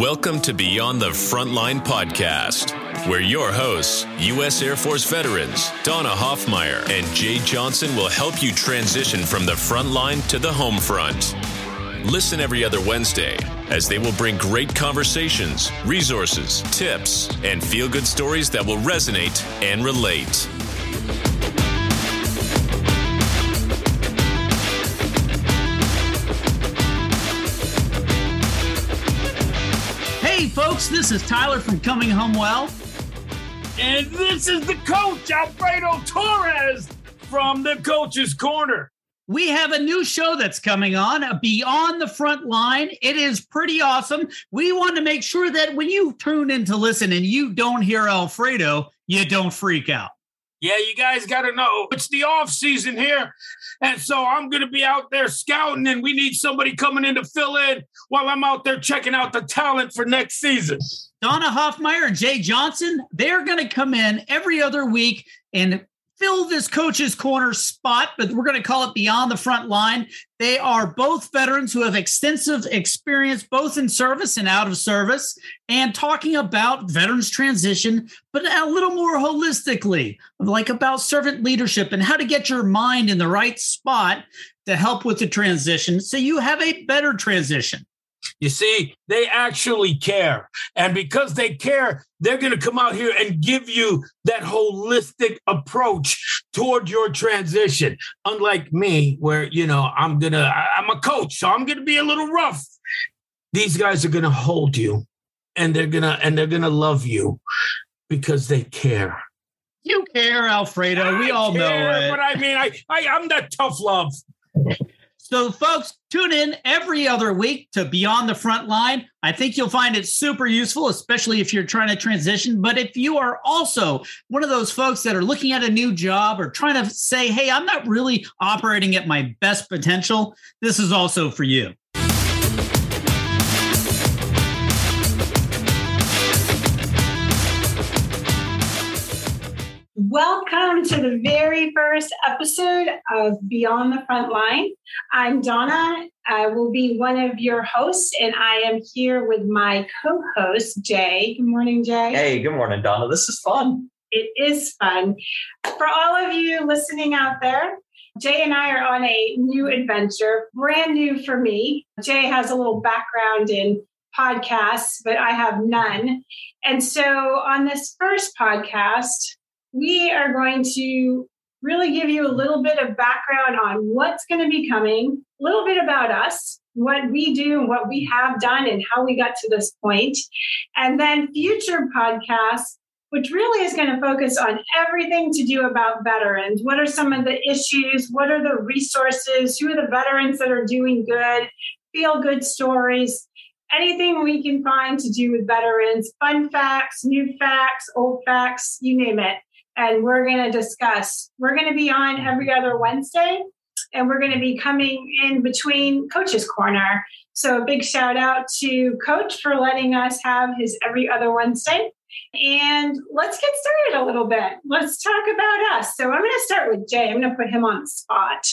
Welcome to Beyond the Frontline podcast, where your hosts, U.S. Air Force veterans Donna Hoffmeyer and Jay Johnson, will help you transition from the front line to the home front. Listen every other Wednesday as they will bring great conversations, resources, tips, and feel good stories that will resonate and relate. Folks, this is Tyler from Coming Home Well. And this is the coach, Alfredo Torres from the Coach's Corner. We have a new show that's coming on, Beyond the Front Line. It is pretty awesome. We want to make sure that when you tune in to listen and you don't hear Alfredo, you don't freak out. Yeah, you guys got to know it's the off season here. And so I'm going to be out there scouting, and we need somebody coming in to fill in while I'm out there checking out the talent for next season. Donna Hoffmeyer and Jay Johnson, they're going to come in every other week and fill this coach's corner spot, but we're going to call it beyond the front line. They are both veterans who have extensive experience, both in service and out of service, and talking about veterans transition, but a little more holistically, like about servant leadership and how to get your mind in the right spot to help with the transition so you have a better transition. You see, they actually care. And because they care, they're going to come out here and give you that holistic approach toward your transition. Unlike me, where, you know, I'm going to, I'm a coach, so I'm going to be a little rough. These guys are going to hold you and they're going to, and they're going to love you because they care. You care, Alfredo. We I all care, know it. But I mean, I, I, I'm that tough love. So, folks, tune in every other week to Beyond the Front Line. I think you'll find it super useful, especially if you're trying to transition. But if you are also one of those folks that are looking at a new job or trying to say, hey, I'm not really operating at my best potential, this is also for you. Welcome to the very first episode of Beyond the Front Line. I'm Donna. I will be one of your hosts, and I am here with my co host, Jay. Good morning, Jay. Hey, good morning, Donna. This is fun. It is fun. For all of you listening out there, Jay and I are on a new adventure, brand new for me. Jay has a little background in podcasts, but I have none. And so on this first podcast, we are going to really give you a little bit of background on what's going to be coming, a little bit about us, what we do what we have done and how we got to this point, and then future podcasts which really is going to focus on everything to do about veterans. What are some of the issues? What are the resources? Who are the veterans that are doing good? Feel good stories. Anything we can find to do with veterans, fun facts, new facts, old facts, you name it and we're going to discuss. We're going to be on every mm-hmm. other Wednesday, and we're going to be coming in between Coach's Corner. So, a big shout out to Coach for letting us have his every other Wednesday. And let's get started a little bit. Let's talk about us. So, I'm going to start with Jay. I'm going to put him on the spot.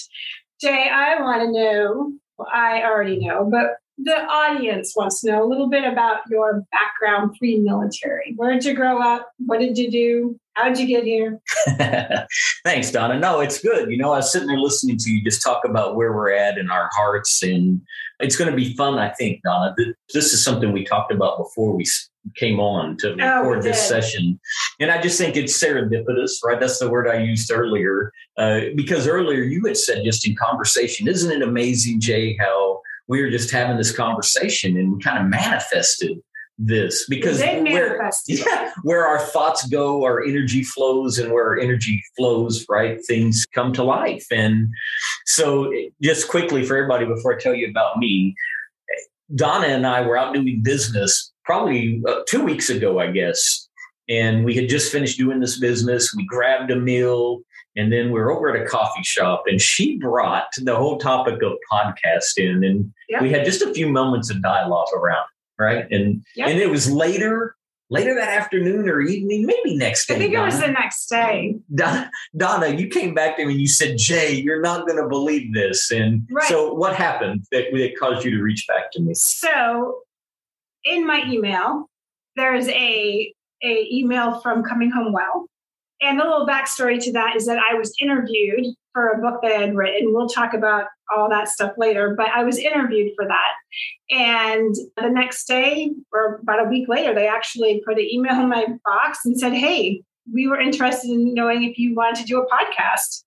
Jay, I want to know, well, I already know, but the audience wants to know a little bit about your background pre military. Where did you grow up? What did you do? How'd you get here? Thanks, Donna. No, it's good. You know, I was sitting there listening to you just talk about where we're at in our hearts, and it's going to be fun, I think, Donna. This is something we talked about before we came on to oh, record oh, this session. And I just think it's serendipitous, right? That's the word I used earlier. Uh, because earlier you had said just in conversation, isn't it amazing, Jay, how we were just having this conversation and we kind of manifested this because where, yeah, where our thoughts go, our energy flows, and where our energy flows, right, things come to life. And so, just quickly for everybody, before I tell you about me, Donna and I were out doing business probably uh, two weeks ago, I guess. And we had just finished doing this business. We grabbed a meal and then we are over at a coffee shop and she brought the whole topic of podcasting. And yep. we had just a few moments of dialogue around right? And yep. and it was later, later that afternoon or evening, maybe next day. I think Donna. it was the next day. Donna, Donna, you came back to me and you said, Jay, you're not going to believe this. And right. so what happened that, that caused you to reach back to me? So in my email, there's a a email from Coming Home Well. And the little backstory to that is that I was interviewed for a book that I had written. We'll talk about all that stuff later, but I was interviewed for that. And the next day, or about a week later, they actually put an email in my box and said, Hey, we were interested in knowing if you wanted to do a podcast.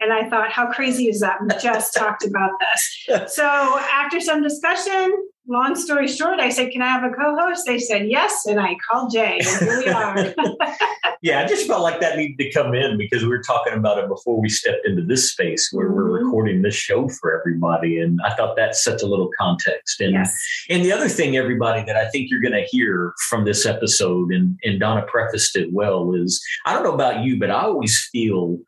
And I thought, how crazy is that? We just talked about this. So after some discussion, long story short, I said, Can I have a co host? They said yes. And I called Jay. And here we are. yeah, I just felt like that needed to come in because we were talking about it before we stepped into this space where mm-hmm. we're recording this show for everybody. And I thought that's such a little context. And yes. and the other thing, everybody, that I think you're gonna hear from this episode, and, and Donna prefaced it well, is I don't know about you, but I always feel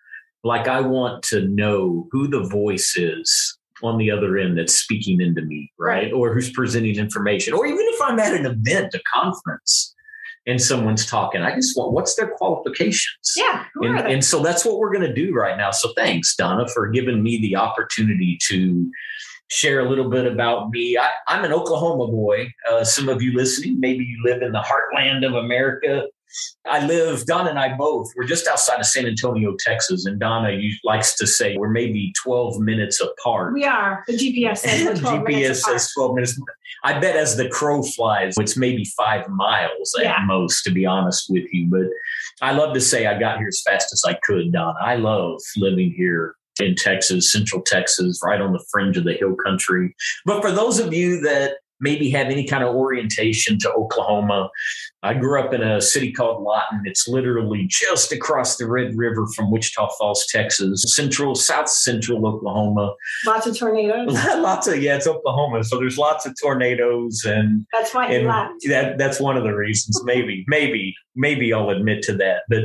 like I want to know who the voice is on the other end that's speaking into me, right? right? Or who's presenting information, or even if I'm at an event, a conference, and someone's talking, I just want what's their qualifications? Yeah. And, and, so that's what we're going to do right now. So thanks, Donna, for giving me the opportunity to share a little bit about me. I, am an Oklahoma boy. Uh, some of you listening, maybe you live in the heartland of America. I live, Donna and I both, we're just outside of San Antonio, Texas. And Donna likes to say we're maybe 12 minutes apart. We are. The GPS says 12 GPS says 12 minutes. I bet as the crow flies, it's maybe five miles at yeah. most, to be honest with you. But I love to say I got here as fast as I could, Donna. I love living here in Texas, Central Texas, right on the fringe of the hill country. But for those of you that maybe have any kind of orientation to Oklahoma. I grew up in a city called Lawton. It's literally just across the Red River from Wichita Falls, Texas, central, south central Oklahoma. Lots of tornadoes. lots of, yeah, it's Oklahoma. So there's lots of tornadoes. And that's why and. That, that's one of the reasons. Maybe, maybe, maybe I'll admit to that. But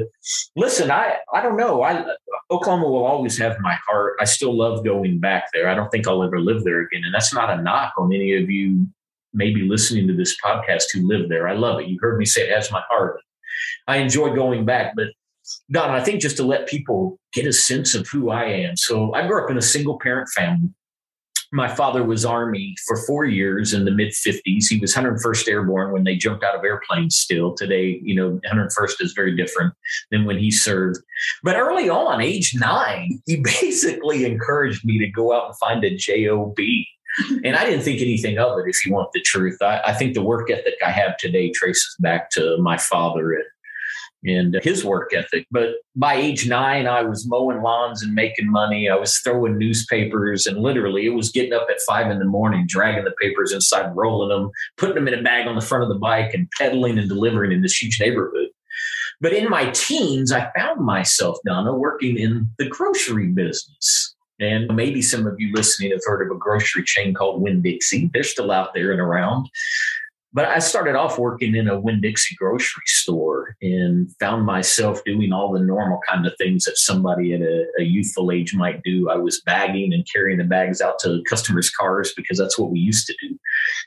listen, I, I don't know. I, Oklahoma will always have my heart. I still love going back there. I don't think I'll ever live there again. And that's not a knock on any of you maybe listening to this podcast who live there. I love it. You heard me say it has my heart. I enjoy going back, but Don, I think just to let people get a sense of who I am. So I grew up in a single parent family. My father was Army for four years in the mid 50s. He was 101st Airborne when they jumped out of airplanes still. Today, you know, 101st is very different than when he served. But early on, age nine, he basically encouraged me to go out and find a JOB and I didn't think anything of it, if you want the truth. I, I, think the work ethic I have today traces back to my father and, and his work ethic. But by age nine, I was mowing lawns and making money. I was throwing newspapers, and literally, it was getting up at five in the morning, dragging the papers inside, rolling them, putting them in a bag on the front of the bike, and pedaling and delivering in this huge neighborhood. But in my teens, I found myself, Donna, working in the grocery business. And maybe some of you listening have heard of a grocery chain called Winn Dixie. They're still out there and around. But I started off working in a Winn Dixie grocery store and found myself doing all the normal kind of things that somebody at a, a, youthful age might do. I was bagging and carrying the bags out to customers' cars because that's what we used to do.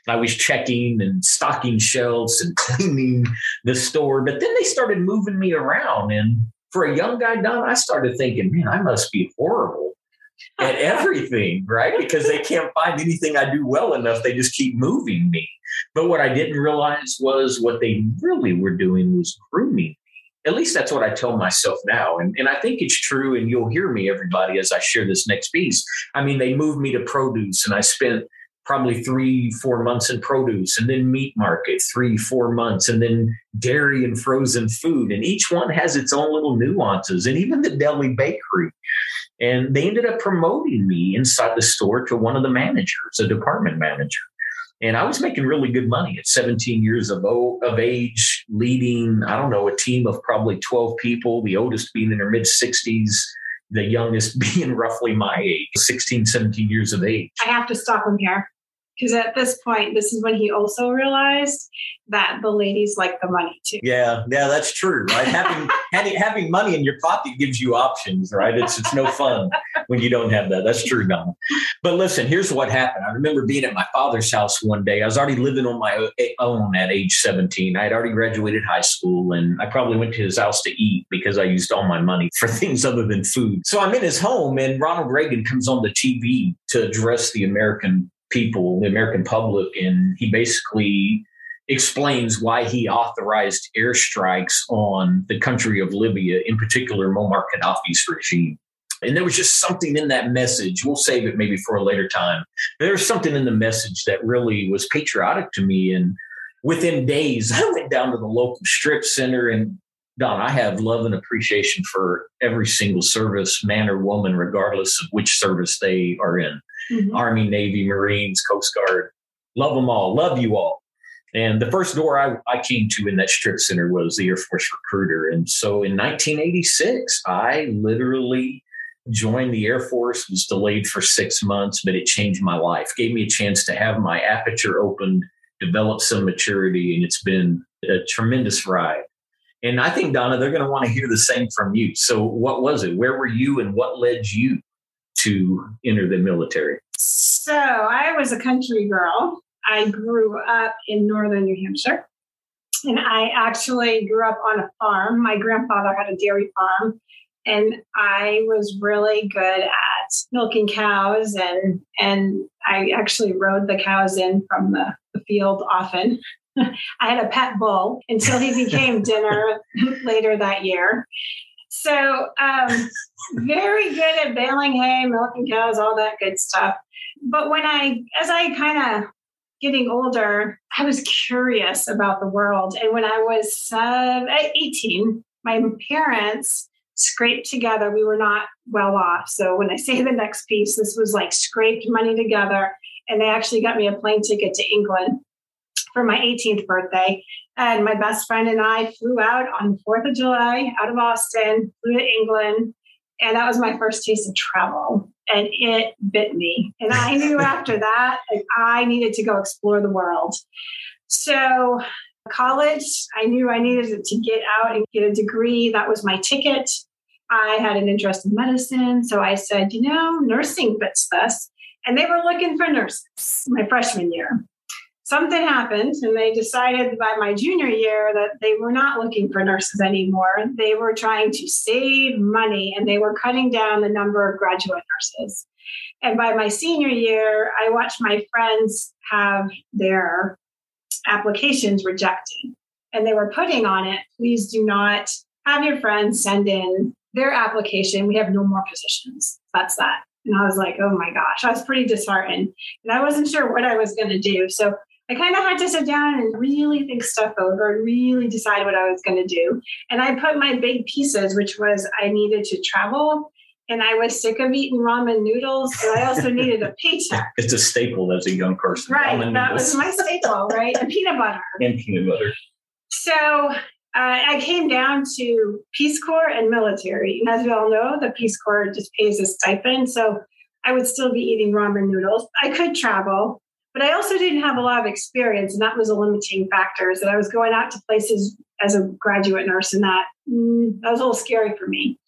I was checking and stocking shelves and cleaning the store. But then they started moving me around. And for a young guy, Don, I started thinking, man, I must be horrible at everything, right? Because they can't find anything I do well enough. They just keep moving me. But what I didn't realize was what they really were doing was grooming me. At least that's what I tell myself now. And, and I think it's true. And you'll hear me, everybody, as I share this next piece. I mean, they moved me to produce, and I spent probably three, four months in produce, and then meat market, three, four months, and then dairy and frozen food. And each one has its own little nuances, and even the deli bakery. And they ended up promoting me inside the store to one of the managers, a department manager. And I was making really good money at 17 years of, of age, leading, I don't know, a team of probably 12 people, the oldest being in their mid 60s, the youngest being roughly my age, 16, 17 years of age. I have to stop him here because at this point, this is when he also realized that the ladies like the money too. Yeah, yeah, that's true, right? having, having having money in your pocket gives you options, right? It's it's no fun when you don't have that. That's true, Donna. But listen, here's what happened. I remember being at my father's house one day. I was already living on my own at age 17. I had already graduated high school, and I probably went to his house to eat because I used all my money for things other than food. So I'm in his home, and Ronald Reagan comes on the TV to address the American people, the American public, and he basically explains why he authorized airstrikes on the country of Libya, in particular Muammar Gaddafi's regime. And there was just something in that message. We'll save it maybe for a later time. There was something in the message that really was patriotic to me. And within days, I went down to the local strip center and Don, I have love and appreciation for every single service, man or woman, regardless of which service they are in mm-hmm. Army, Navy, Marines, Coast Guard. Love them all. Love you all. And the first door I, I came to in that strip center was the Air Force recruiter. And so in 1986, I literally joined the Air Force, was delayed for six months, but it changed my life, gave me a chance to have my aperture opened, develop some maturity, and it's been a tremendous ride. And I think, Donna, they're going to want to hear the same from you. So, what was it? Where were you, and what led you to enter the military? So, I was a country girl. I grew up in northern New Hampshire. And I actually grew up on a farm. My grandfather had a dairy farm, and I was really good at milking cows and and I actually rode the cows in from the, the field often. I had a pet bull until he became dinner later that year. So um, very good at baling hay, milking cows, all that good stuff. But when I, as I kind of getting older, I was curious about the world. And when I was uh, 18, my parents scraped together. We were not well off. So when I say the next piece, this was like scraped money together. And they actually got me a plane ticket to England for my 18th birthday. And my best friend and I flew out on the 4th of July out of Austin, flew to England. And that was my first taste of travel. And it bit me. And I knew after that, like, I needed to go explore the world. So, college, I knew I needed to get out and get a degree. That was my ticket. I had an interest in medicine. So I said, you know, nursing fits this. And they were looking for nurses my freshman year. Something happened, and they decided by my junior year that they were not looking for nurses anymore. They were trying to save money and they were cutting down the number of graduate nurses. And by my senior year, I watched my friends have their applications rejected. And they were putting on it, please do not have your friends send in their application, we have no more positions. That's that. And I was like, oh my gosh, I was pretty disheartened. And I wasn't sure what I was going to do. So I kind of had to sit down and really think stuff over and really decide what I was going to do. And I put my big pieces, which was I needed to travel and I was sick of eating ramen noodles, but I also needed a paycheck. It's a staple as a young person. Right. Ramen that noodles. was my staple, right? And peanut butter. And peanut butter. So uh, I came down to Peace Corps and military. And as we all know, the Peace Corps just pays a stipend. So I would still be eating ramen noodles. I could travel, but I also didn't have a lot of experience. And that was a limiting factor. Is that I was going out to places as a graduate nurse, and that, mm, that was a little scary for me.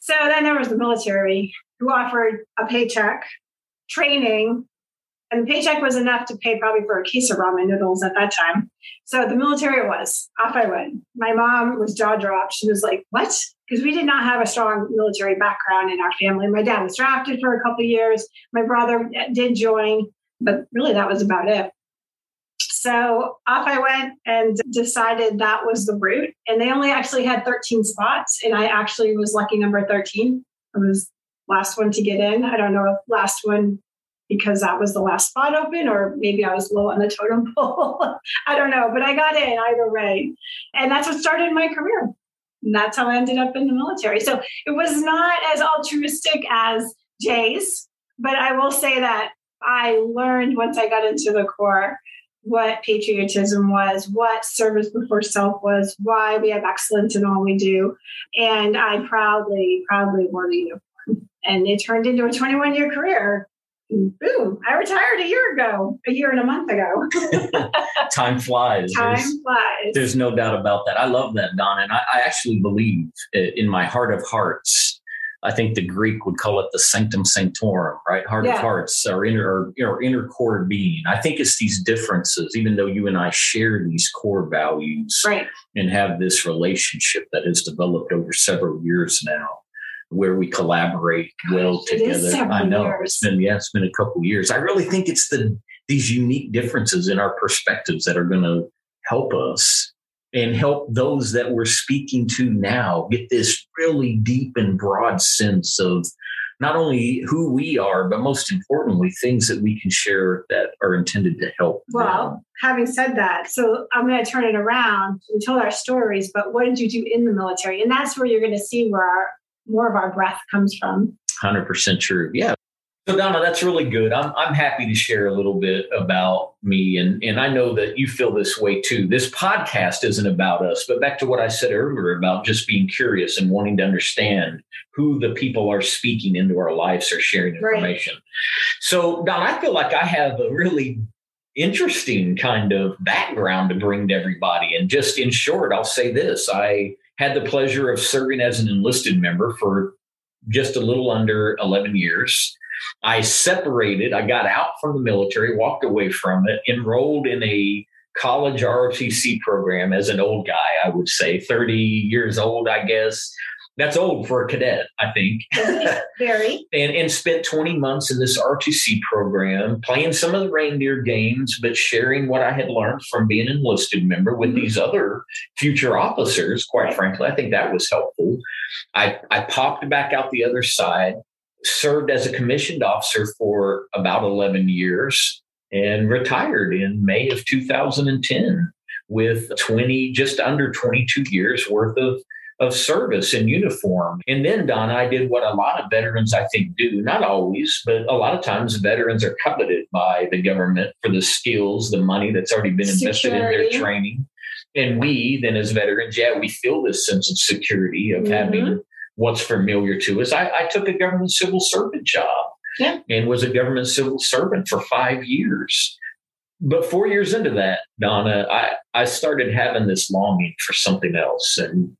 So then there was the military who offered a paycheck, training, and the paycheck was enough to pay probably for a case of ramen noodles at that time. So the military was off I went. My mom was jaw dropped. She was like, "What?" Because we did not have a strong military background in our family. My dad was drafted for a couple years. My brother did join, but really that was about it. So off I went and decided that was the route. And they only actually had 13 spots, and I actually was lucky number 13. I was last one to get in. I don't know if last one because that was the last spot open, or maybe I was low on the totem pole. I don't know, but I got in either way. And that's what started my career. And that's how I ended up in the military. So it was not as altruistic as Jay's, but I will say that I learned once I got into the Corps what patriotism was, what service before self was, why we have excellence in all we do. And I proudly, proudly wore the uniform. And it turned into a 21 year career boom, I retired a year ago, a year and a month ago. Time flies. Time there's, flies. There's no doubt about that. I love that, Don. And I, I actually believe in my heart of hearts. I think the Greek would call it the sanctum sanctorum, right? Heart yeah. of hearts or inner or, or inner core being. I think it's these differences, even though you and I share these core values right. and have this relationship that has developed over several years now where we collaborate well together. I know years. it's been yeah, it's been a couple years. I really think it's the these unique differences in our perspectives that are going to help us and help those that we're speaking to now get this really deep and broad sense of not only who we are, but most importantly, things that we can share that are intended to help. Well, them. having said that, so I'm going to turn it around. We told our stories, but what did you do in the military? And that's where you're going to see where our, more of our breath comes from. 100% true. Yeah. So Donna, that's really good. I'm I'm happy to share a little bit about me and and I know that you feel this way too. This podcast isn't about us, but back to what I said earlier about just being curious and wanting to understand who the people are speaking into our lives or sharing information. Right. So Don, I feel like I have a really interesting kind of background to bring to everybody. And just in short, I'll say this. I had the pleasure of serving as an enlisted member for just a little under 11 years. I separated, I got out from the military, walked away from it, enrolled in a college ROTC program as an old guy, I would say, 30 years old, I guess. That's old for a cadet, I think. Very. and, and spent 20 months in this ROTC program, playing some of the reindeer games, but sharing what I had learned from being an enlisted member with mm-hmm. these other future officers. Quite frankly, I think that was helpful. I, I popped back out the other side, served as a commissioned officer for about 11 years and retired in May of 2010 with 20, just under 22 years worth of, of service in uniform. And then, Don, I did what a lot of veterans, I think, do. Not always, but a lot of times veterans are coveted by the government for the skills, the money that's already been invested Security. in their training. And we, then as veterans, yeah, we feel this sense of security of mm-hmm. having what's familiar to us. I, I took a government civil servant job yeah. and was a government civil servant for five years. But four years into that, Donna, I, I started having this longing for something else. And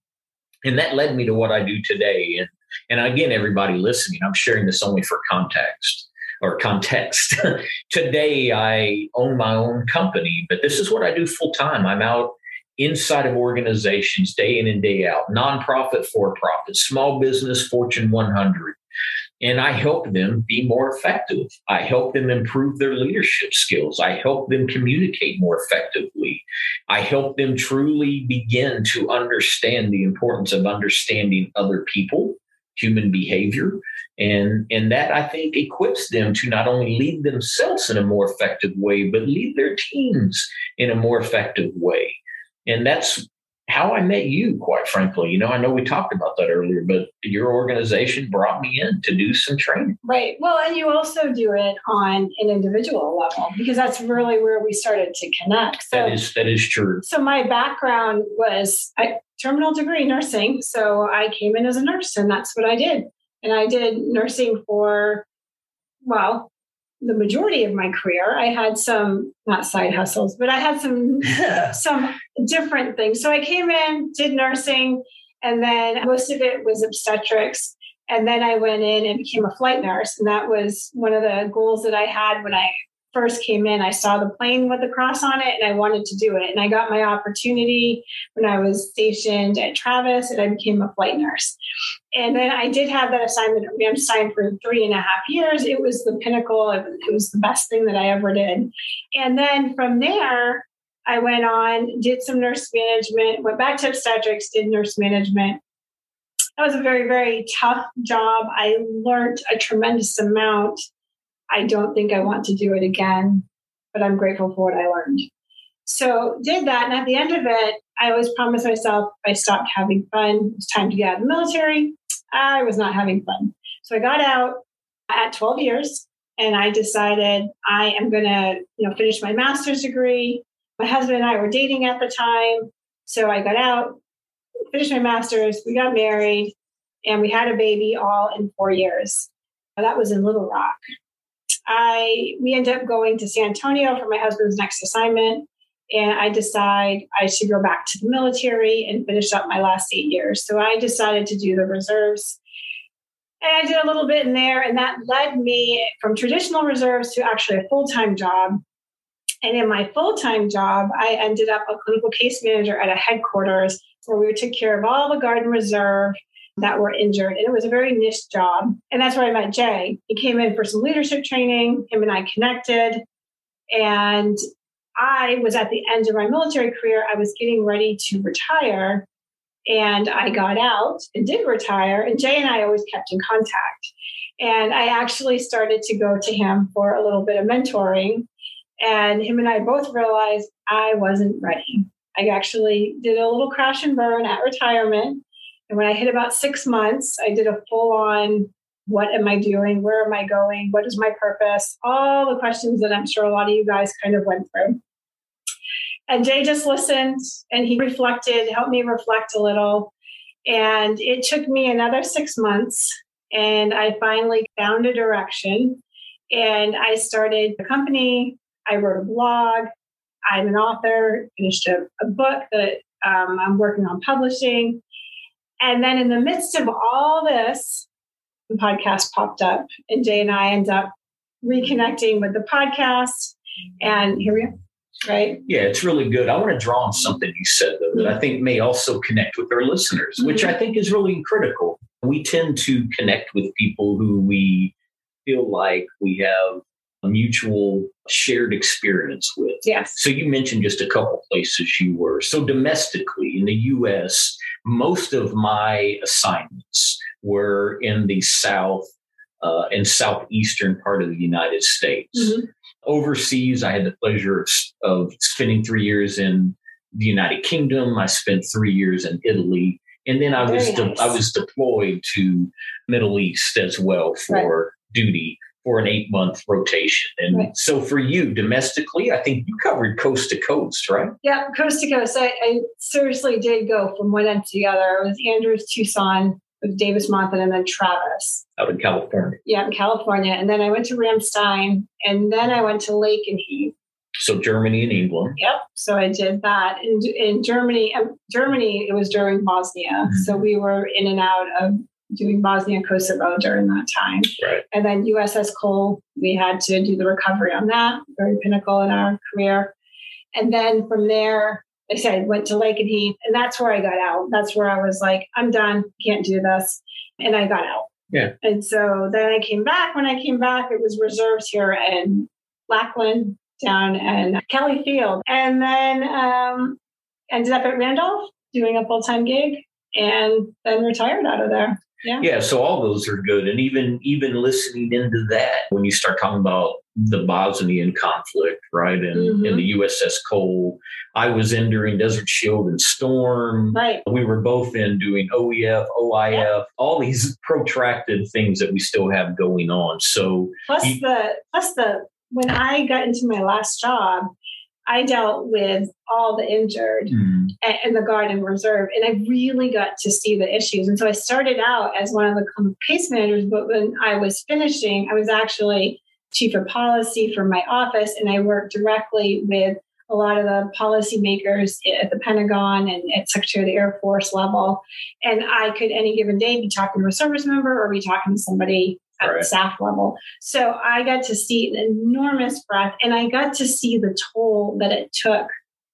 and that led me to what I do today. And and again, everybody listening, I'm sharing this only for context or context. today I own my own company, but this is what I do full time. I'm out inside of organizations day in and day out, nonprofit, for profit, small business, Fortune 100. And I help them be more effective. I help them improve their leadership skills. I help them communicate more effectively. I help them truly begin to understand the importance of understanding other people, human behavior. And, and that I think equips them to not only lead themselves in a more effective way, but lead their teams in a more effective way. And that's how I met you, quite frankly. You know, I know we talked about that earlier, but your organization brought me in to do some training. Right. Well, and you also do it on an individual level because that's really where we started to connect. So, that is that is true. So my background was a terminal degree nursing. So I came in as a nurse and that's what I did. And I did nursing for well, the majority of my career i had some not side hustles but i had some some different things so i came in did nursing and then most of it was obstetrics and then i went in and became a flight nurse and that was one of the goals that i had when i first came in, I saw the plane with the cross on it and I wanted to do it. And I got my opportunity when I was stationed at Travis and I became a flight nurse. And then I did have that assignment. I'm signed for three and a half years. It was the pinnacle. It was the best thing that I ever did. And then from there, I went on, did some nurse management, went back to obstetrics, did nurse management. That was a very, very tough job. I learned a tremendous amount I don't think I want to do it again, but I'm grateful for what I learned. So did that. And at the end of it, I always promised myself I stopped having fun. It's time to get out of the military. I was not having fun. So I got out at 12 years and I decided I am going to, you know, finish my master's degree. My husband and I were dating at the time. So I got out, finished my master's, we got married, and we had a baby all in four years. That was in Little Rock. I we ended up going to San Antonio for my husband's next assignment, and I decide I should go back to the military and finish up my last eight years. So I decided to do the reserves. And I did a little bit in there, and that led me from traditional reserves to actually a full time job. And in my full time job, I ended up a clinical case manager at a headquarters where we took care of all the Guard and Reserve that were injured. And it was a very niche job. And that's where I met Jay. He came in for some leadership training. Him and I connected. And I was at the end of my military career. I was getting ready to retire and I got out and did retire. And Jay and I always kept in contact. And I actually started to go to him for a little bit of mentoring. And him and I both realized I wasn't ready. I actually did a little crash and burn at retirement. And when I hit about six months, I did a full on what am I doing? Where am I going? What is my purpose? All the questions that I'm sure a lot of you guys kind of went through. And Jay just listened and he reflected, helped me reflect a little. And it took me another six months. And I finally found a direction. And I started the company. I wrote a blog. I'm an author, finished a, a book that um, I'm working on publishing. And then in the midst of all this, the podcast popped up, and Jay and I end up reconnecting with the podcast. And here we are right? Yeah, it's really good. I want to draw on something you said though that I think may also connect with our listeners, mm-hmm. which I think is really critical. We tend to connect with people who we feel like we have a mutual shared experience with. Yes. So you mentioned just a couple places you were. So domestically in the US, most of my assignments were in the South uh, and southeastern part of the United States. Mm-hmm overseas. I had the pleasure of, of spending three years in the United Kingdom. I spent three years in Italy, and then I was de- I was deployed to Middle East as well for right. duty for an eight month rotation. And right. so for you domestically, I think you covered coast to coast, right? Yeah, coast to coast. I, I seriously did go from one end to the other. It was Andrews, Tucson, with Davis Monthan and then Travis. Out in California. Yeah, in California. And then I went to Ramstein and then I went to Lakenheath. So Germany and England. Yep. So I did that. In, in Germany, um, Germany, it was during Bosnia. Mm-hmm. So we were in and out of doing Bosnia and Kosovo during that time. Right. And then USS Cole, we had to do the recovery on that, very pinnacle in our career. And then from there, I said, went to Lakenheath and that's where I got out. That's where I was like, I'm done, can't do this. And I got out. Yeah. And so then I came back. When I came back, it was reserves here in Lackland down in Kelly Field. And then um, ended up at Randolph doing a full time gig and then retired out of there. Yeah. Yeah. So all those are good. And even even listening into that, when you start talking about the Bosnian conflict, right? And, mm-hmm. and the USS Cole. I was in during Desert Shield and Storm. Right. We were both in doing OEF, OIF, yeah. all these protracted things that we still have going on. So plus you, the plus the when I got into my last job, I dealt with all the injured mm. in the Guard and Reserve, and I really got to see the issues. And so I started out as one of the case managers, but when I was finishing, I was actually chief of policy for my office, and I worked directly with a lot of the policymakers at the Pentagon and at Secretary of the Air Force level. And I could any given day be talking to a service member or be talking to somebody at right. the staff level. So I got to see an enormous breadth and I got to see the toll that it took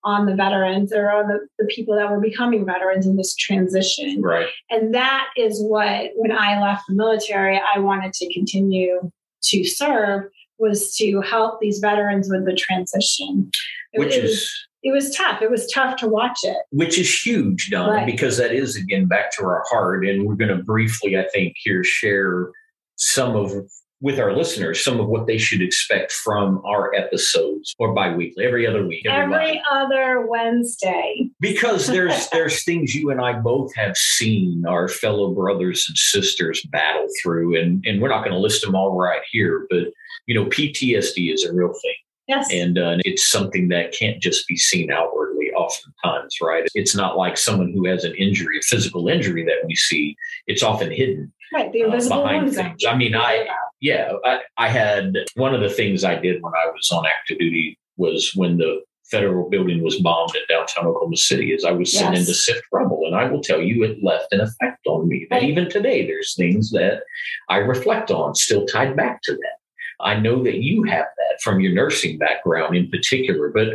on the veterans or on the, the people that were becoming veterans in this transition. Right. And that is what, when I left the military, I wanted to continue to serve was to help these veterans with the transition. Which it is was, it was tough. It was tough to watch it. Which is huge, Donna, right. because that is again back to our heart. And we're going to briefly, I think, here share some of with our listeners some of what they should expect from our episodes or biweekly every other week every, every other wednesday. Because there's there's things you and i both have seen our fellow brothers and sisters battle through and and we're not going to list them all right here but you know ptsd is a real thing. Yes. And uh, it's something that can't just be seen outwardly oftentimes, right? It's not like someone who has an injury, a physical injury that we see. It's often hidden. Right. The invisible uh, behind things. I mean, I, yeah, I, I had one of the things I did when I was on active duty was when the federal building was bombed in downtown Oklahoma City is I was sent yes. in to sift rubble. And I will tell you, it left an effect on me. That even today, there's things that I reflect on still tied back to that. I know that you have that from your nursing background in particular, but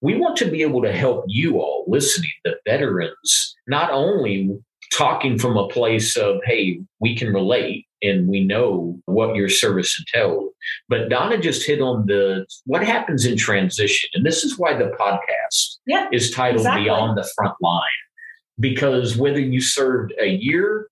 we want to be able to help you all listening, the veterans, not only talking from a place of, hey, we can relate, and we know what your service entailed. But Donna just hit on the what happens in transition. And this is why the podcast Yeah, is titled exactly. Beyond the Front Line. Because whether you served a year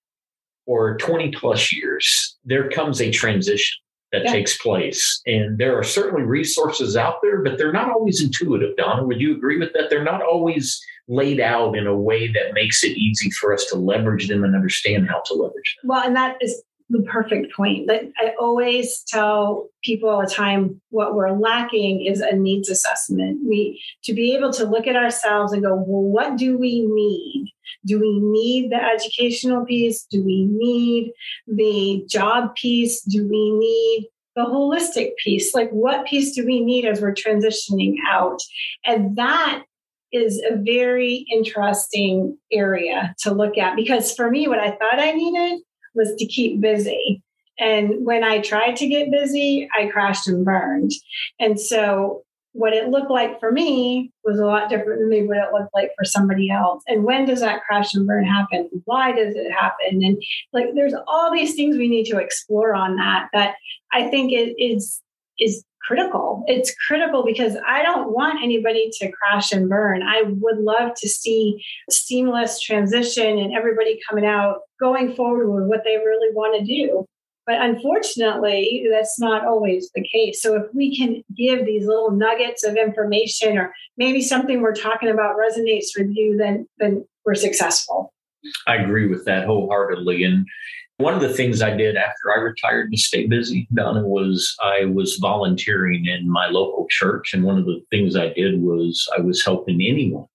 or 20 plus years, there comes a transition that Yeah. takes place. And there are certainly resources out there, but they're not always intuitive. Donna, would you agree with that? They're not always laid out in a way that makes it easy for us to leverage them and understand how to leverage them. Well, and that is the perfect point. That I always tell people all the time what we're lacking is a needs assessment. We to be able to look at ourselves and go, well, what do we need? Do we need the educational piece? Do we need the job piece? Do we need the holistic piece? Like what piece do we need as we're transitioning out? And that is a very interesting area to look at because for me, what I thought I needed was to keep busy. And when I tried to get busy, I crashed and burned. And so what it looked like for me was a lot different than maybe what it looked like for somebody else. And when does that crash and burn happen? Why does it happen? And like there's all these things we need to explore on that that I think it is is critical. It's critical because I don't want anybody to crash and burn. I would love to see seamless transition and everybody coming out going forward with what they really want to do. But unfortunately, that's not always the case. So if we can give these little nuggets of information or maybe something we're talking about resonates with you, then then we're successful. I agree with that wholeheartedly. And one of the things I did after I retired to stay busy, Donna, was I was volunteering in my local church. And one of the things I did was I was helping anyone.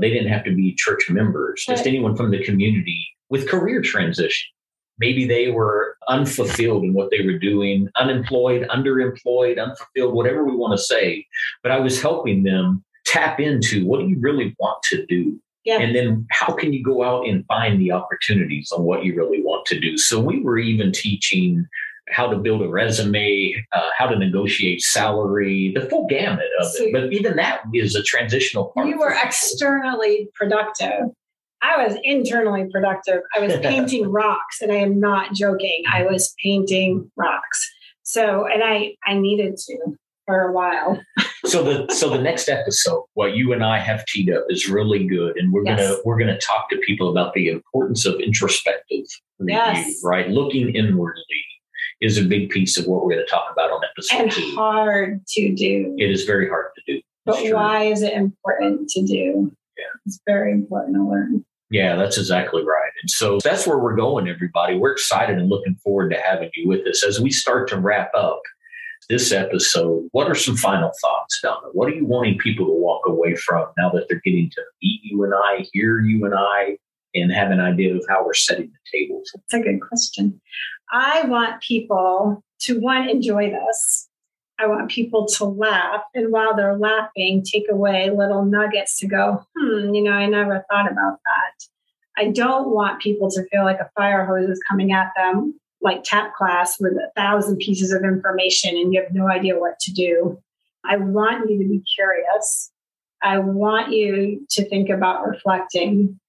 They didn't have to be church members, just Right. anyone from the community with career transition. Maybe they were unfulfilled in what they were doing, unemployed, underemployed, unfulfilled, whatever we want to say. But I was helping them tap into what do you really want to do? Yeah. And then how can you go out and find the opportunities on what you really want to do? So we were even teaching how to build a resume, uh, how to negotiate salary, the full gamut of So- it. But even that is a transitional part. You were externally productive. I was internally productive. I was painting rocks, and I am not joking. I was painting rocks. So, and I I needed to for a while. so the so the next episode, what you and I have teed up is really good, and we're Yes. gonna we're gonna talk to people about the importance of introspective review, Yes. right? Looking inwardly is a big piece of what we're going to talk about on episode and two. hard to do. It is very hard to do. But why is it important to do? Yeah. It's very important to learn. Yeah, that's exactly right. And so that's where we're going, everybody. We're excited and looking forward to having you with us as we start to wrap up this episode. What are some final thoughts, Donna? What are you wanting people to walk away from now that they're getting to meet you and I, hear you and I, and have an idea of how we're setting the table? It's a good question. I want people to one enjoy this. I want people to laugh, and while they're laughing, take away little nuggets to go, hmm, you know, I never thought about that. I don't want people to feel like a fire hose is coming at them, like tap class with a thousand pieces of information and you have no idea what to do. I want you to be curious. I want you to think about reflecting.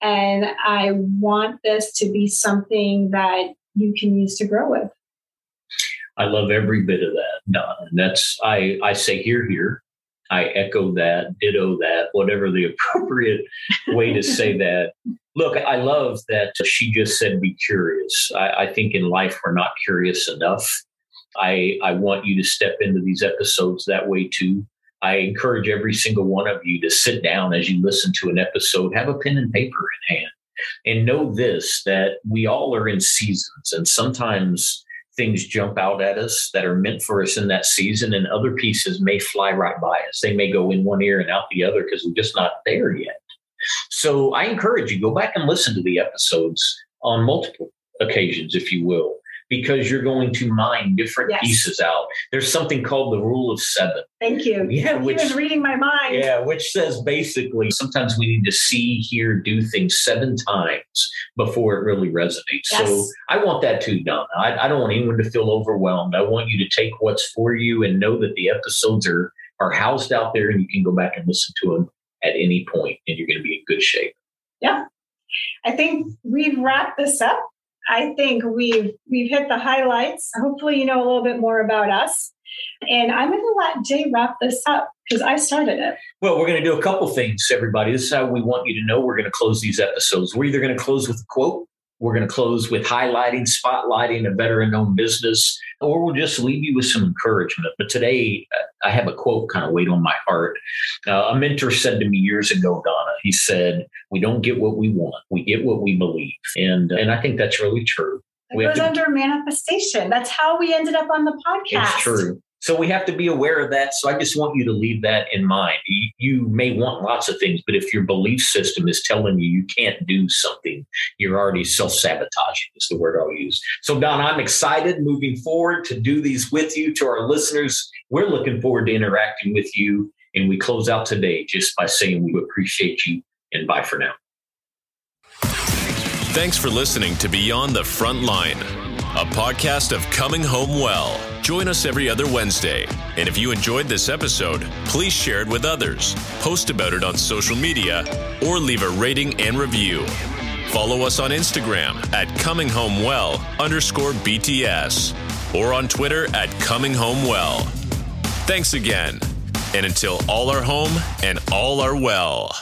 And I want this to be something that you can use to grow with. I love every bit of that, Donna. And that's I I say here, here. I echo that, ditto that, whatever the appropriate way to say that. Look, I love that she just said be curious. I, I think in life we're not curious enough. I I want you to step into these episodes that way too. I encourage every single one of you to sit down as you listen to an episode, have a pen and paper in hand, and know this that we all are in seasons, and sometimes things jump out at us that are meant for us in that season, and other pieces may fly right by us. They may go in one ear and out the other because we're just not there yet. So I encourage you go back and listen to the episodes on multiple occasions, if you will, because you're going to mine different Yes. pieces out. There's something called the rule of seven. Thank you. Yeah, which was reading my mind. yeah, which says basically sometimes we need to see, hear, do things seven times before it really resonates. So I want that too, Donna. I, I don't want anyone to feel overwhelmed. I want you to take what's for you and know that the episodes are are housed out there and you can go back and listen to them at any point and you're going to be in good shape. Yeah. I think we've wrapped this up. I think we've we've hit the highlights. Hopefully, you know a little bit more about us. And I'm going to let Jay wrap this up because I started it. Well, we're going to do a couple things, everybody. This is how we want you to know we're going to close these episodes. We're either going to close with a quote, we're going to close with highlighting, spotlighting a veteran owned business, or we'll just leave you with some encouragement. But today, I have a quote kind of weighed on my heart. Uh, a mentor said to me years ago, Donna, he said, We don't get what we want, we get what we believe. And, and I think that's really true. It goes to, under manifestation. That's how we ended up on the podcast. It's true. So we have to be aware of that. So I just want you to leave that in mind. You, you, may want lots of things, but if your belief system is telling you you can't do something, you're already self sabotaging, is the word I'll use. So, Don, I'm excited moving forward to do these with you. To our listeners, we're looking forward to interacting with you. And we close out today just by saying we appreciate you and bye for now. Thanks for listening to Beyond the Front Line, a podcast of Coming Home Well. Join us every other Wednesday. And if you enjoyed this episode, please share it with others, post about it on social media, or leave a rating and review. Follow us on Instagram at Coming Home Well underscore BTS or on Twitter at Coming Home Well. Thanks again. And until all are home and all are well.